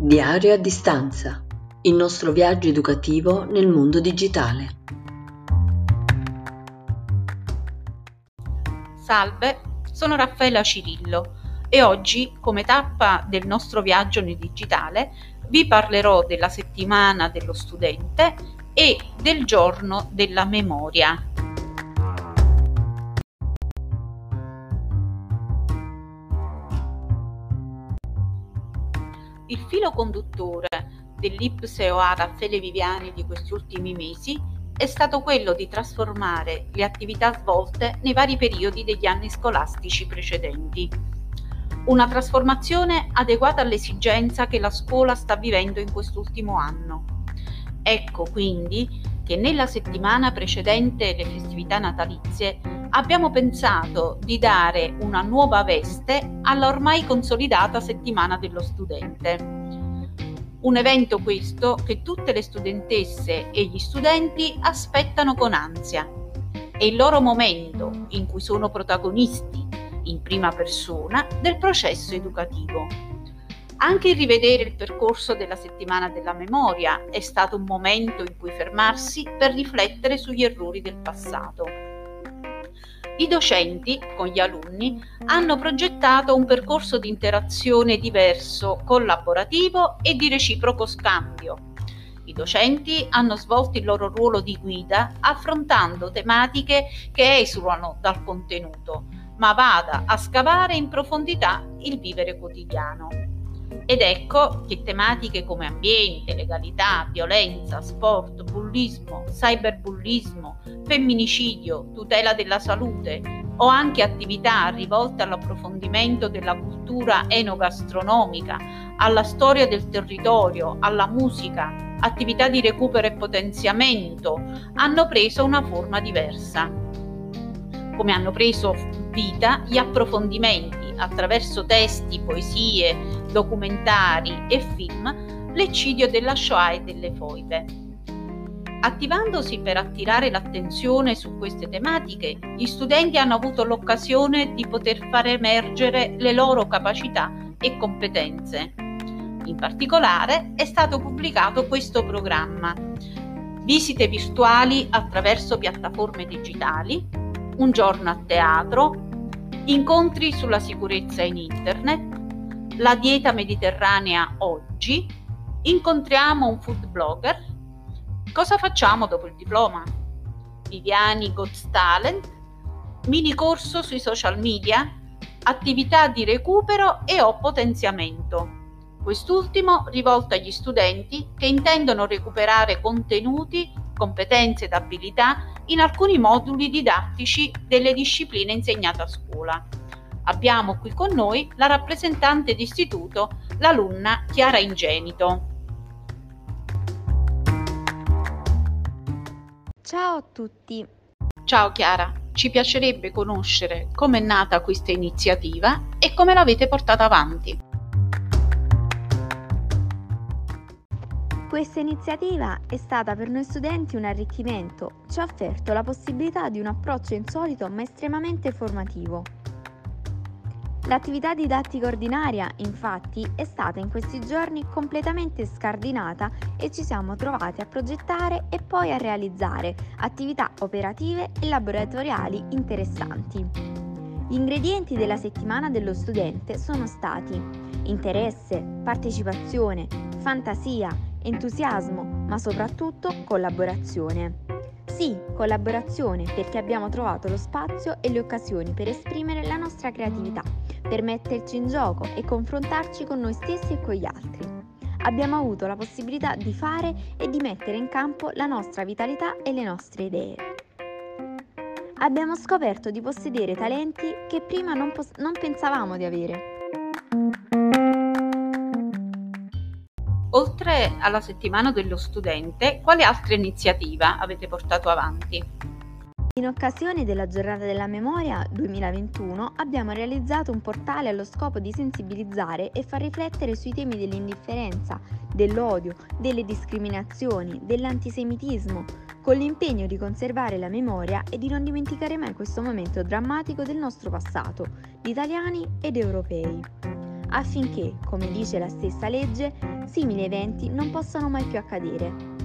Diario a distanza. Il nostro viaggio educativo nel mondo digitale. Salve, sono Raffaella Cirillo e oggi, come tappa del nostro viaggio nel digitale, vi parlerò della settimana dello studente e del giorno della memoria. Il filo conduttore dell'Ipseo Raffaele Viviani di questi ultimi mesi è stato quello di trasformare le attività svolte nei vari periodi degli anni scolastici precedenti. Una trasformazione adeguata all'esigenza che la scuola sta vivendo in quest'ultimo anno. Ecco quindi che nella settimana precedente le festività natalizie abbiamo pensato di dare una nuova veste alla ormai consolidata settimana dello studente. Un evento questo che tutte le studentesse e gli studenti aspettano con ansia. È il loro momento in cui sono protagonisti in prima persona del processo educativo. Anche il rivedere il percorso della settimana della memoria è stato un momento in cui fermarsi per riflettere sugli errori del passato. I docenti, con gli alunni, hanno progettato un percorso di interazione diverso, collaborativo e di reciproco scambio. I docenti hanno svolto il loro ruolo di guida affrontando tematiche che esulano dal contenuto, ma vada a scavare in profondità il vivere quotidiano. Ed ecco che tematiche come ambiente, legalità, violenza, sport, bullismo, cyberbullismo, femminicidio, tutela della salute o anche attività rivolte all'approfondimento della cultura enogastronomica, alla storia del territorio, alla musica, attività di recupero e potenziamento, hanno preso una forma diversa. Come hanno preso vita gli approfondimenti attraverso testi, poesie, documentari e film l'eccidio della Shoah e delle foibe. Attivandosi per attirare l'attenzione su queste tematiche, gli studenti hanno avuto l'occasione di poter far emergere le loro capacità e competenze. In particolare è stato pubblicato questo programma. Visite virtuali attraverso piattaforme digitali, un giorno a teatro, incontri sulla sicurezza in internet, la dieta mediterranea oggi, incontriamo un food blogger, cosa facciamo dopo il diploma? Viviani Got Talent, mini corso sui social media, attività di recupero e o potenziamento. Quest'ultimo rivolto agli studenti che intendono recuperare contenuti, competenze ed abilità in alcuni moduli didattici delle discipline insegnate a scuola. Abbiamo qui con noi la rappresentante d'istituto, l'alunna Chiara Ingenito. Ciao a tutti. Ciao Chiara, ci piacerebbe conoscere come è nata questa iniziativa e come l'avete portata avanti. Questa iniziativa è stata per noi studenti un arricchimento, ci ha offerto la possibilità di un approccio insolito ma estremamente formativo. L'attività didattica ordinaria, infatti, è stata in questi giorni completamente scardinata e ci siamo trovati a progettare e poi a realizzare attività operative e laboratoriali interessanti. Gli ingredienti della settimana dello studente sono stati interesse, partecipazione, fantasia, entusiasmo, ma soprattutto collaborazione. Sì, collaborazione perché abbiamo trovato lo spazio e le occasioni per esprimere la nostra creatività, per metterci in gioco e confrontarci con noi stessi e con gli altri. Abbiamo avuto la possibilità di fare e di mettere in campo la nostra vitalità e le nostre idee. Abbiamo scoperto di possedere talenti che prima non, pos- non pensavamo di avere. Oltre alla settimana dello studente, quale altra iniziativa avete portato avanti? In occasione della giornata della memoria 2021 abbiamo realizzato un portale allo scopo di sensibilizzare e far riflettere sui temi dell'indifferenza, dell'odio, delle discriminazioni, dell'antisemitismo, con l'impegno di conservare la memoria e di non dimenticare mai questo momento drammatico del nostro passato, di italiani ed europei. affinché, come dice la stessa legge, simili eventi non possano mai più accadere.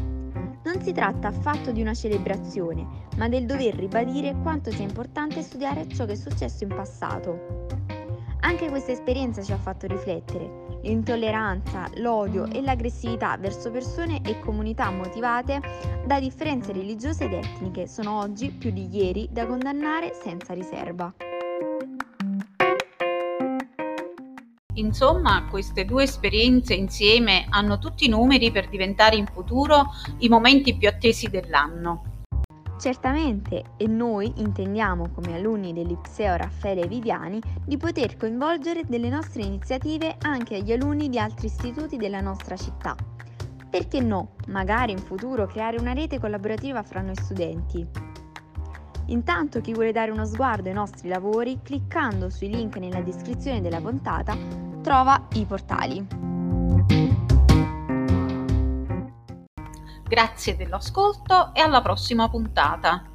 Non si tratta affatto di una celebrazione, ma del dover ribadire quanto sia importante studiare ciò che è successo in passato. Anche questa esperienza ci ha fatto riflettere. L'intolleranza, l'odio e l'aggressività verso persone e comunità motivate da differenze religiose ed etniche sono oggi, più di ieri, da condannare senza riserva. Insomma, queste due esperienze insieme hanno tutti i numeri per diventare in futuro i momenti più attesi dell'anno. Certamente, e noi intendiamo come alunni dell'Ipseo Raffaele Viviani di poter coinvolgere delle nostre iniziative anche agli alunni di altri istituti della nostra città. Perché no, magari in futuro creare una rete collaborativa fra noi studenti. Intanto chi vuole dare uno sguardo ai nostri lavori, cliccando sui link nella descrizione della puntata, trova i portali. Grazie dell'ascolto e alla prossima puntata.